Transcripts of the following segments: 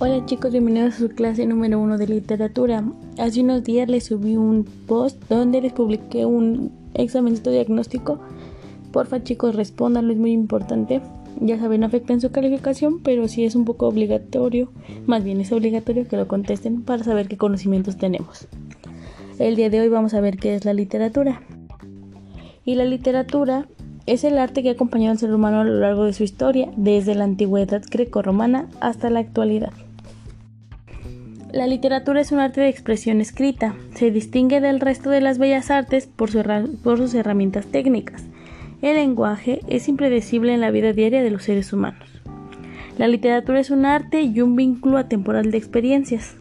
Hola chicos, bienvenidos a su clase número uno de literatura. Hace unos días les subí un post donde les publiqué un examencito diagnóstico. Porfa chicos, respóndanlo, es muy importante. Ya saben, afecta en su calificación, pero sí es un poco obligatorio, más bien es obligatorio que lo contesten para saber qué conocimientos tenemos. El día de hoy vamos a ver qué es la literatura. Y la literatura es el arte que ha acompañado al ser humano a lo largo de su historia, desde la antigüedad grecorromana hasta la actualidad. La literatura es un arte de expresión escrita. Se distingue del resto de las bellas artes por, sus herramientas técnicas. El lenguaje es impredecible en la vida diaria de los seres humanos. La literatura es un arte y un vínculo atemporal de experiencias.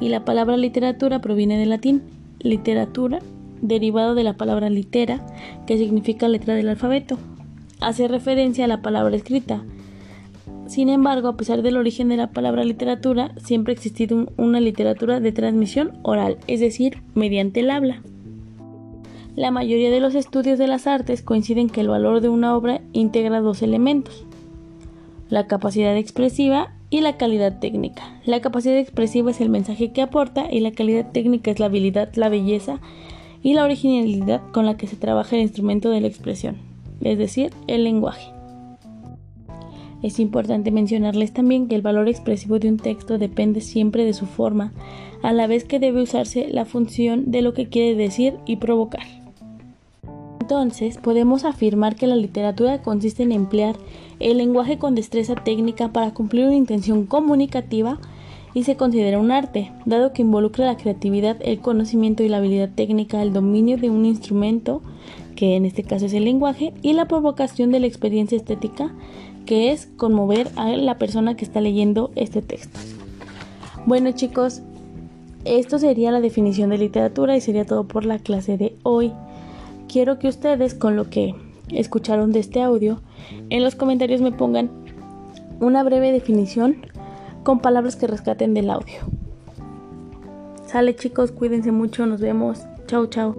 Y la palabra literatura proviene del latín literatura, derivado de la palabra litera, que significa letra del alfabeto. Hace referencia a la palabra escrita, sin embargo, a pesar del origen de la palabra literatura, siempre ha existido una literatura de transmisión oral, es decir, mediante el habla. La mayoría de los estudios de las artes coinciden que el valor de una obra integra dos elementos, la capacidad expresiva y la calidad técnica. La capacidad expresiva es el mensaje que aporta y la calidad técnica es la habilidad, la belleza y la originalidad con la que se trabaja el instrumento de la expresión, es decir, el lenguaje. Es importante mencionarles también que el valor expresivo de un texto depende siempre de su forma, a la vez que debe usarse la función de lo que quiere decir y provocar. Entonces, podemos afirmar que la literatura consiste en emplear el lenguaje con destreza técnica para cumplir una intención comunicativa y se considera un arte, dado que involucra la creatividad, el conocimiento y la habilidad técnica, el dominio de un instrumento, que en este caso es el lenguaje, y la provocación de la experiencia estética, que es conmover a la persona que está leyendo este texto. Bueno chicos, esto sería la definición de literatura y sería todo por la clase de hoy. Quiero que ustedes con lo que escucharon de este audio en los comentarios me pongan una breve definición con palabras que rescaten del audio. Sale chicos, cuídense mucho, nos vemos. Chao, chao.